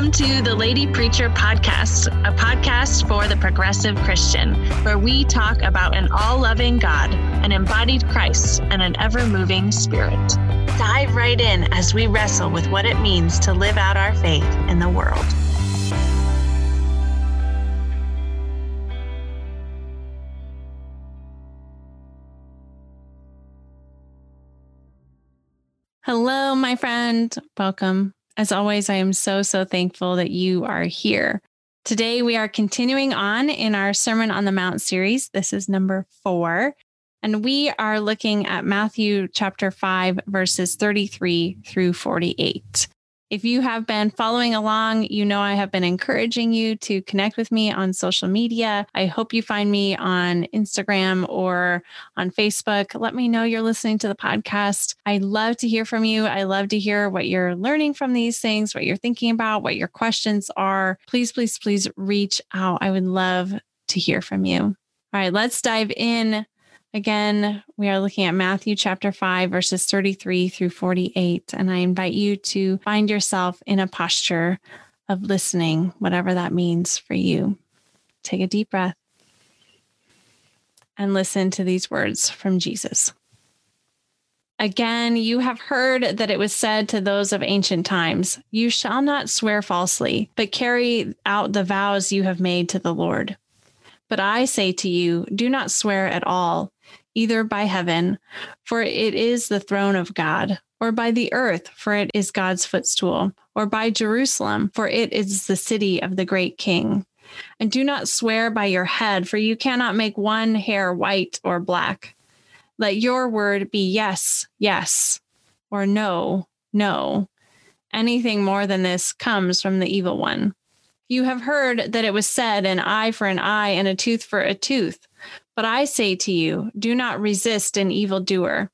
Welcome to the Lady Preacher Podcast, a podcast for the progressive Christian, where we talk about an all loving God, an embodied Christ, and an ever moving spirit. Dive right in as we wrestle with what it means to live out our faith in the world. Hello, my friend. Welcome. As always, I am so, so thankful that you are here. Today, we are continuing on in our Sermon on the Mount series. This is number four. And we are looking at Matthew chapter 5, verses 33 through 48. If you have been following along, you know I have been encouraging you to connect with me on social media. I hope you find me on Instagram or on Facebook. Let me know you're listening to the podcast. I love to hear from you. I love to hear what you're learning from these things, what you're thinking about, what your questions are. Please, please, please reach out. I would love to hear from you. All right, let's dive in Again, we are looking at Matthew chapter 5, verses 33 through 48. And I invite you to find yourself in a posture of listening, whatever that means for you. Take a deep breath and listen to these words from Jesus. Again, you have heard that it was said to those of ancient times, You shall not swear falsely, but carry out the vows you have made to the Lord. But I say to you, do not swear at all either by heaven, for it is the throne of God, or by the earth, for it is God's footstool, or by Jerusalem, for it is the city of the great king. And do not swear by your head, for you cannot make one hair white or black. Let your word be yes, yes, or no, no. Anything more than this comes from the evil one. You have heard that it was said, an eye for an eye and a tooth for a tooth. But I say to you, do not resist an evildoer.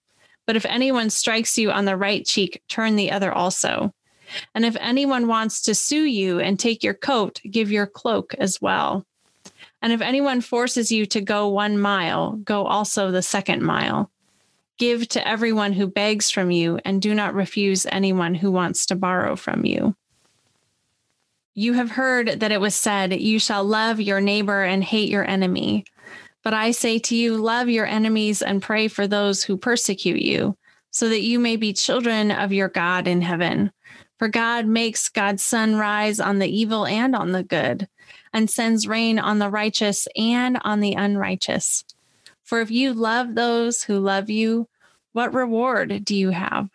But if anyone strikes you on the right cheek, turn the other also. And if anyone wants to sue you and take your coat, give your cloak as well. And if anyone forces you to go one mile, go also the second mile. Give to everyone who begs from you, and do not refuse anyone who wants to borrow from you. You have heard that it was said, You shall love your neighbor and hate your enemy. But I say to you, love your enemies and pray for those who persecute you, so that you may be children of your God in heaven. For God makes God's sun rise on the evil and on the good, and sends rain on the righteous and on the unrighteous. For if you love those who love you, what reward do you have?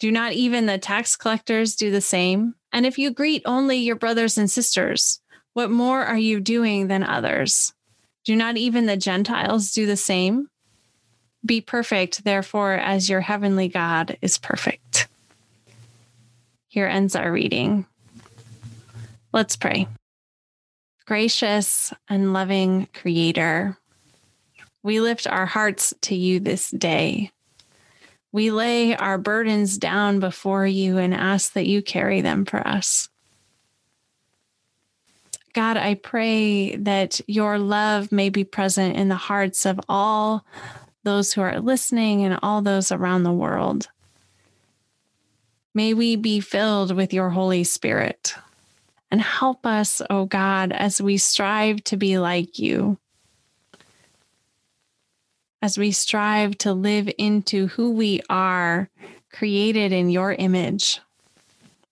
Do not even the tax collectors do the same? And if you greet only your brothers and sisters, what more are you doing than others? Do not even the Gentiles do the same? Be perfect, therefore, as your heavenly God is perfect. Here ends our reading. Let's pray. Gracious and loving Creator, we lift our hearts to you this day. We lay our burdens down before you and ask that you carry them for us. God, I pray that your love may be present in the hearts of all those who are listening and all those around the world. May we be filled with your Holy Spirit and help us, O oh God, as we strive to be like you, as we strive to live into who we are, created in your image,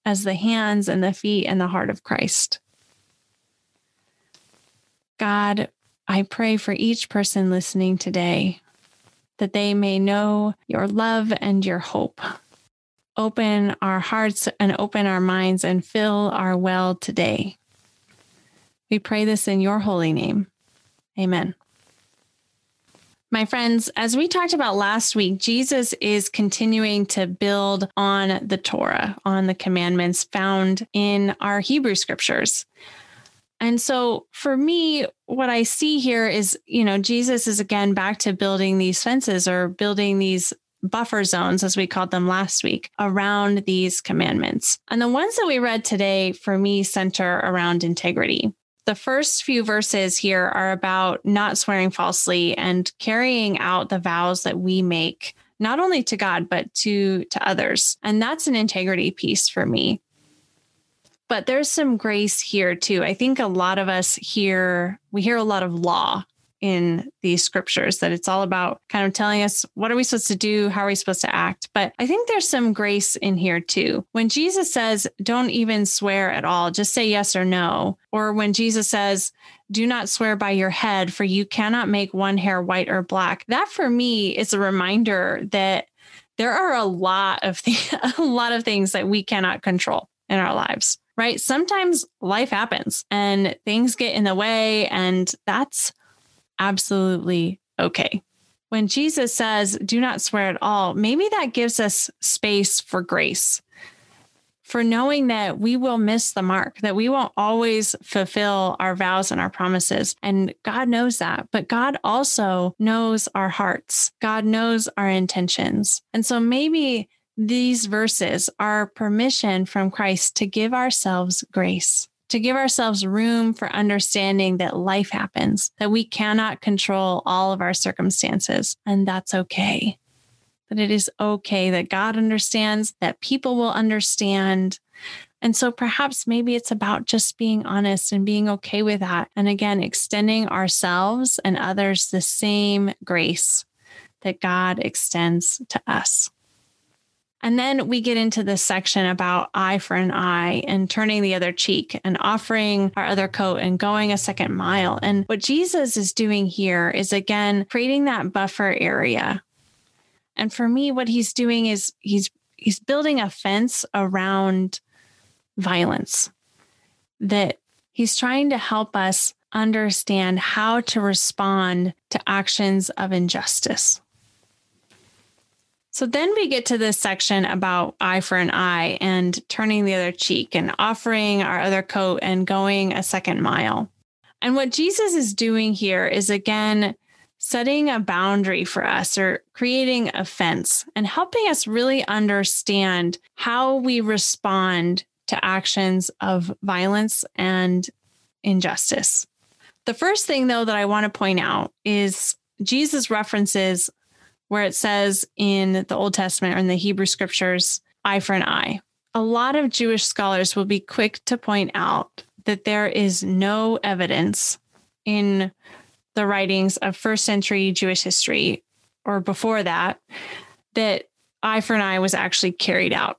as the hands and the feet and the heart of Christ. God, I pray for each person listening today that they may know your love and your hope. Open our hearts and open our minds and fill our well today. We pray this in your holy name. Amen. My friends, as we talked about last week, Jesus is continuing to build on the Torah, on the commandments found in our Hebrew scriptures. And so for me, what I see here is, you know, Jesus is again back to building these fences or building these buffer zones, as we called them last week, around these commandments. And the ones that we read today for me center around integrity. The first few verses here are about not swearing falsely and carrying out the vows that we make not only to God but to to others. And that's an integrity piece for me. But there's some grace here too. I think a lot of us hear, we hear a lot of law in these scriptures that it's all about kind of telling us what are we supposed to do? How are we supposed to act? But i think there's some grace in here too. When jesus says don't even swear at all just say yes or no or when jesus says do not swear by your head for you cannot make one hair white or black that for me is a reminder that there are a lot of th- a lot of things that we cannot control in our lives right sometimes life happens and things get in the way and that's absolutely okay. When Jesus says, do not swear at all, maybe that gives us space for grace, for knowing that we will miss the mark, that we won't always fulfill our vows and our promises. And God knows that. But God also knows our hearts, God knows our intentions. And so maybe these verses are permission from Christ to give ourselves grace to give ourselves room for understanding that life happens, that we cannot control all of our circumstances, and that's okay. That it is okay, that God understands, that people will understand. And so perhaps maybe it's about just being honest and being okay with that. And again, extending ourselves and others the same grace that God extends to us. And then we get into this section about eye for an eye and turning the other cheek and offering our other coat and going a second mile. And what Jesus is doing here is again creating that buffer area. And for me, what he's doing is he's he's building a fence around violence that he's trying to help us understand how to respond to actions of injustice. So then we get to this section about eye for an eye and turning the other cheek and offering our other coat and going a second mile. And what Jesus is doing here is again setting a boundary for us or creating a fence and helping us really understand how we respond to actions of violence and injustice. The first thing, though, that I want to point out is Jesus references where it says in the Old Testament or in the Hebrew scriptures, eye for an eye. A lot of Jewish scholars will be quick to point out that there is no evidence in the writings of first century Jewish history or before that that eye for an eye was actually carried out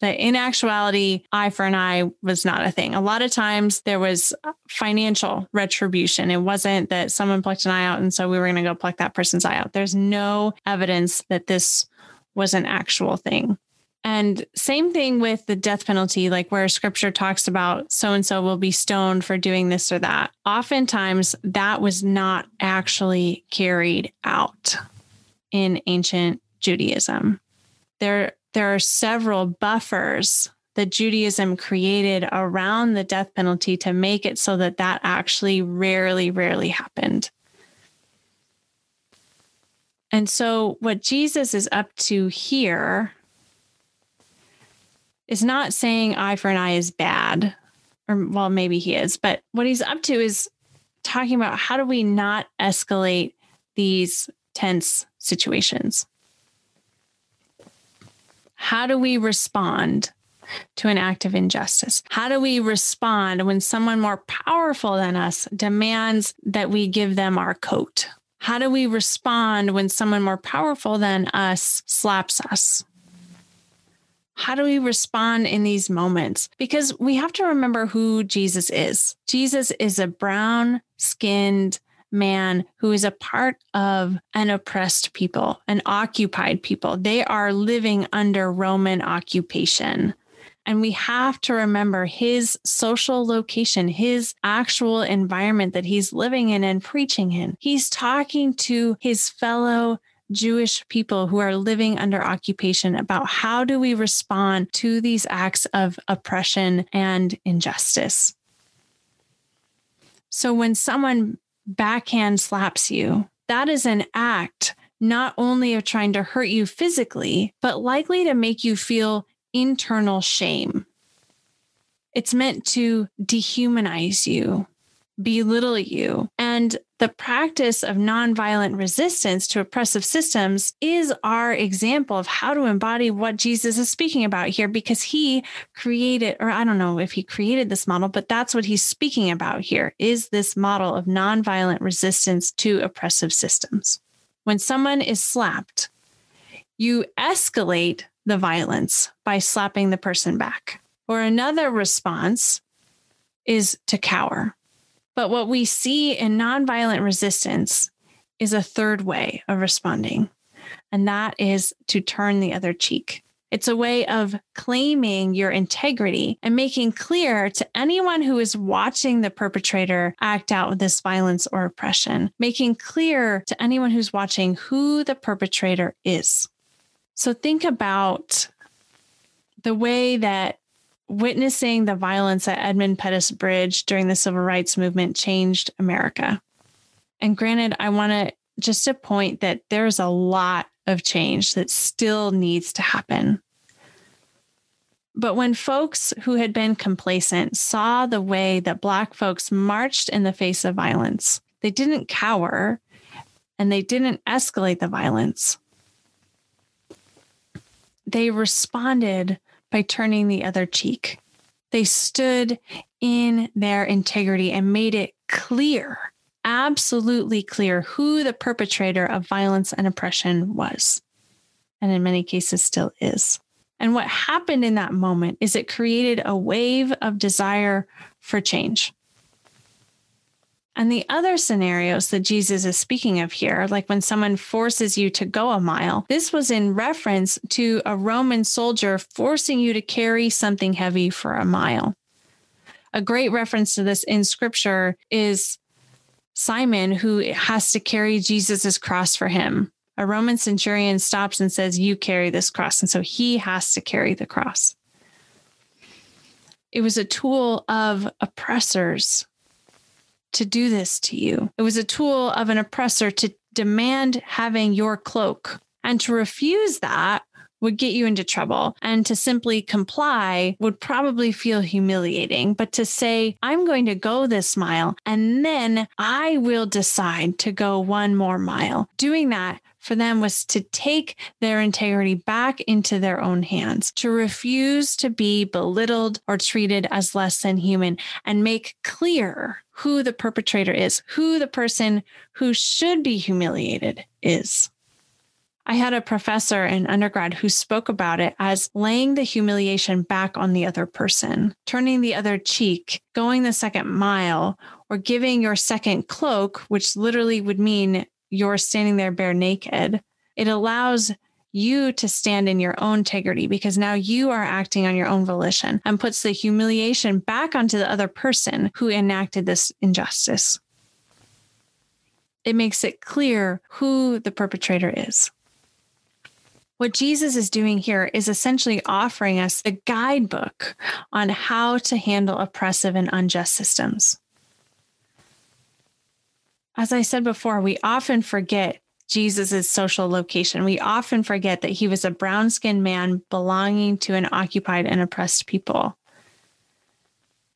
that in actuality, eye for an eye was not a thing. A lot of times there was financial retribution. It wasn't that someone plucked an eye out and so we were going to go pluck that person's eye out. There's no evidence that this was an actual thing. And same thing with the death penalty, like where scripture talks about so and so will be stoned for doing this or that. Oftentimes, that was not actually carried out in ancient Judaism. There there are several buffers that Judaism created around the death penalty to make it so that that actually rarely, rarely happened. And so, what Jesus is up to here is not saying eye for an eye is bad, or well, maybe he is, but what he's up to is talking about how do we not escalate these tense situations. How do we respond to an act of injustice? How do we respond when someone more powerful than us demands that we give them our coat? How do we respond when someone more powerful than us slaps us? How do we respond in these moments? Because we have to remember who Jesus is. Jesus is a brown skinned, man who is a part of an oppressed people, an occupied people. They are living under Roman occupation. And we have to remember his social location, his actual environment that he's living in and preaching in. He's talking to his fellow Jewish people who are living under occupation about how do we respond to these acts of oppression and injustice. So when someone backhand slaps you, that is an act not only of trying to hurt you physically, but likely to make you feel internal shame. It's meant to dehumanize you. Belittle you. And the practice of nonviolent resistance to oppressive systems is our example of how to embody what Jesus is speaking about here because he created, or I don't know if he created this model, but that's what he's speaking about here is this model of nonviolent resistance to oppressive systems. When someone is slapped, you escalate the violence by slapping the person back. Or another response is to cower. But what we see in nonviolent resistance is a third way of responding, and that is to turn the other cheek. It's a way of claiming your integrity and making clear to anyone who is watching the perpetrator act out this violence or oppression, making clear to anyone who's watching who the perpetrator is. So think about the way that witnessing the violence at Edmund Pettus Bridge during the civil rights movement changed America. And granted, I want to just to point that there's a lot of change that still needs to happen. But when folks who had been complacent saw the way that Black folks marched in the face of violence, they didn't cower and they didn't escalate the violence. They responded by turning the other cheek. They stood in their integrity and made it clear, absolutely clear, who the perpetrator of violence and oppression was. And in many cases, still is. And what happened in that moment is it created a wave of desire for change. And the other scenarios that Jesus is speaking of here, like when someone forces you to go a mile, this was in reference to a Roman soldier forcing you to carry something heavy for a mile. A great reference to this in scripture is Simon, who has to carry Jesus's cross for him. A Roman centurion stops and says, You carry this cross. And so he has to carry the cross. It was a tool of oppressors to do this to you. It was a tool of an oppressor to demand having your cloak. And to refuse that would get you into trouble. And to simply comply would probably feel humiliating. But to say, I'm going to go this mile and then I will decide to go one more mile, doing that for them was to take their integrity back into their own hands, to refuse to be belittled or treated as less than human, and make clear who the perpetrator is, who the person who should be humiliated is. I had a professor in undergrad who spoke about it as laying the humiliation back on the other person, turning the other cheek, going the second mile, or giving your second cloak, which literally would mean you're standing there bare naked, it allows you to stand in your own integrity because now you are acting on your own volition and puts the humiliation back onto the other person who enacted this injustice. It makes it clear who the perpetrator is. What Jesus is doing here is essentially offering us a guidebook on how to handle oppressive and unjust systems as I said before, we often forget Jesus' social location. We often forget that he was a brown skinned man belonging to an occupied and oppressed people.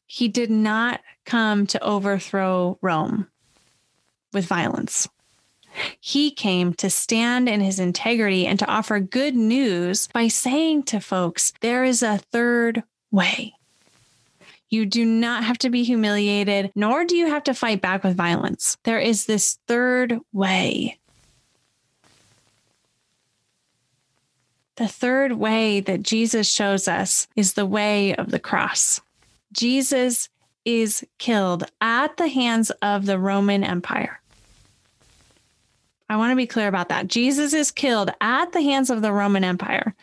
He did not come to overthrow Rome with violence. He came to stand in his integrity and to offer good news by saying to folks, there is a third way. You do not have to be humiliated, nor do you have to fight back with violence. There is this third way. The third way that Jesus shows us is the way of the cross. Jesus is killed at the hands of the Roman Empire. I want to be clear about that. Jesus is killed at the hands of the Roman Empire.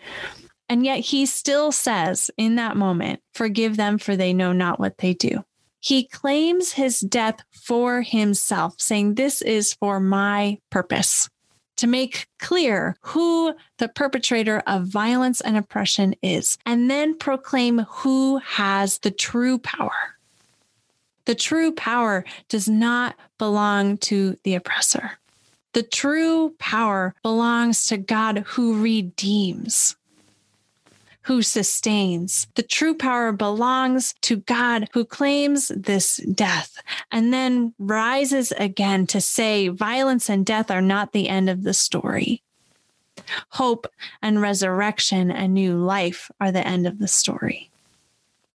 And yet he still says in that moment, Forgive them, for they know not what they do. He claims his death for himself, saying, This is for my purpose to make clear who the perpetrator of violence and oppression is, and then proclaim who has the true power. The true power does not belong to the oppressor. The true power belongs to God who redeems who sustains. The true power belongs to God who claims this death and then rises again to say violence and death are not the end of the story. Hope and resurrection and new life are the end of the story.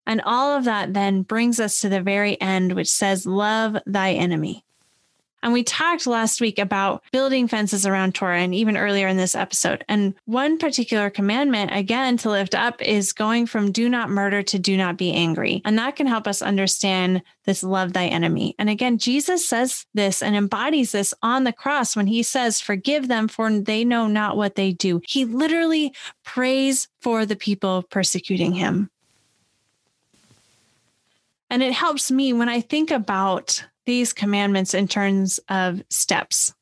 And all of that then brings us to the very end, which says, Love thy enemy. And we talked last week about building fences around Torah and even earlier in this episode. And one particular commandment, again, to lift up is going from do not murder to do not be angry. And that can help us understand this love thy enemy. And again, Jesus says this and embodies this on the cross when he says, Forgive them, for they know not what they do. He literally prays for the people persecuting him. And it helps me when I think about these commandments in terms of steps.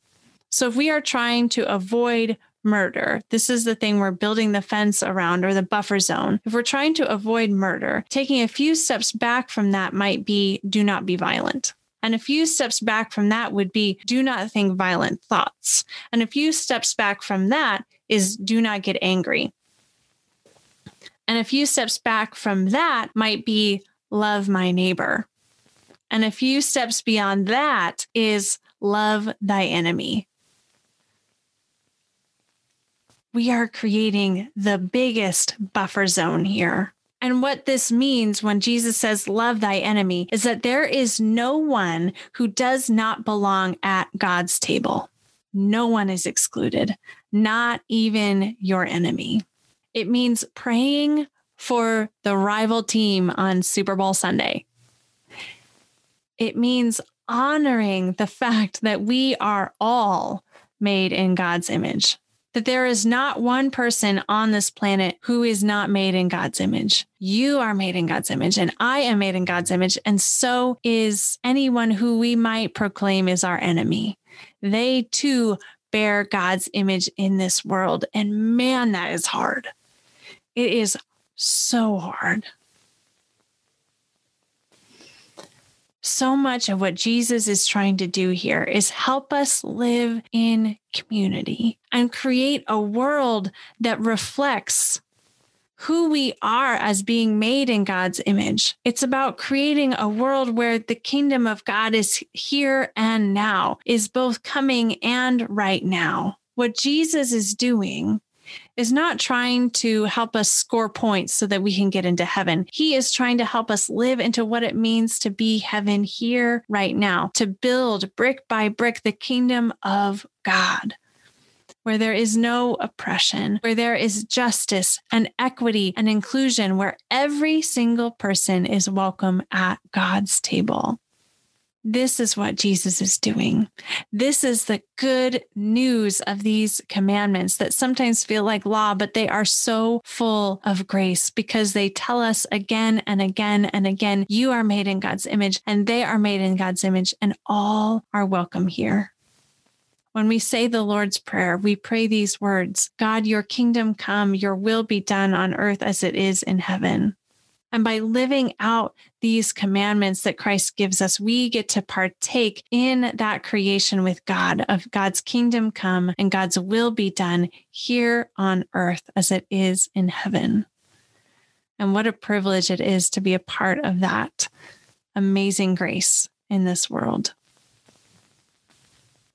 So if we are trying to avoid murder, this is the thing we're building the fence around or the buffer zone. If we're trying to avoid murder, taking a few steps back from that might be do not be violent. And a few steps back from that would be do not think violent thoughts. And a few steps back from that is do not get angry. And a few steps back from that might be love my neighbor. And a few steps beyond that is love thy enemy. We are creating the biggest buffer zone here. And what this means when Jesus says, Love thy enemy, is that there is no one who does not belong at God's table. No one is excluded, not even your enemy. It means praying for the rival team on Super Bowl Sunday it means honoring the fact that we are all made in God's image, that there is not one person on this planet who is not made in God's image. You are made in God's image, and I am made in God's image. And so is anyone who we might proclaim is our enemy. They too bear God's image in this world. And man, that is hard. It is so hard. So much of what Jesus is trying to do here is help us live in community and create a world that reflects who we are as being made in God's image. It's about creating a world where the kingdom of God is here and now, is both coming and right now. What Jesus is doing is not trying to help us score points so that we can get into heaven. He is trying to help us live into what it means to be heaven here right now, to build brick by brick the kingdom of God. Where there is no oppression, where there is justice and equity and inclusion, where every single person is welcome at God's table. This is what Jesus is doing. This is the good news of these commandments that sometimes feel like law, but they are so full of grace because they tell us again and again and again, you are made in God's image and they are made in God's image, and all are welcome here. When we say the Lord's Prayer, we pray these words God, your kingdom come, your will be done on earth as it is in heaven. And by living out these commandments that Christ gives us, we get to partake in that creation with God of God's kingdom come and God's will be done here on earth as it is in heaven. And what a privilege it is to be a part of that amazing grace in this world.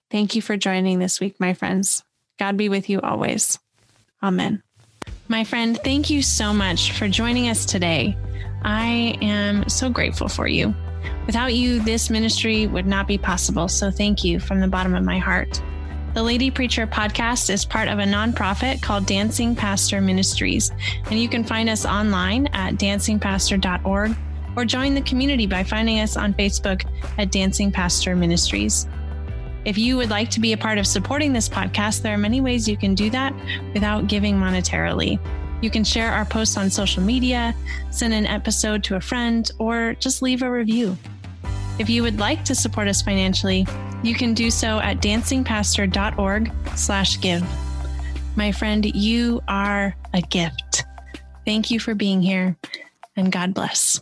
Thank you for joining this week, my friends. God be with you always. Amen. My friend, thank you so much for joining us today. I am so grateful for you. Without you, this ministry would not be possible. So thank you from the bottom of my heart. The Lady Preacher podcast is part of a nonprofit called Dancing Pastor Ministries, and you can find us online at dancingpastor.org or join the community by finding us on Facebook at Dancing Pastor Ministries. If you would like to be a part of supporting this podcast, there are many ways you can do that without giving monetarily. You can share our posts on social media, send an episode to a friend, or just leave a review. If you would like to support us financially, you can do so at dancingpastor.org/give. My friend, you are a gift. Thank you for being here, and God bless.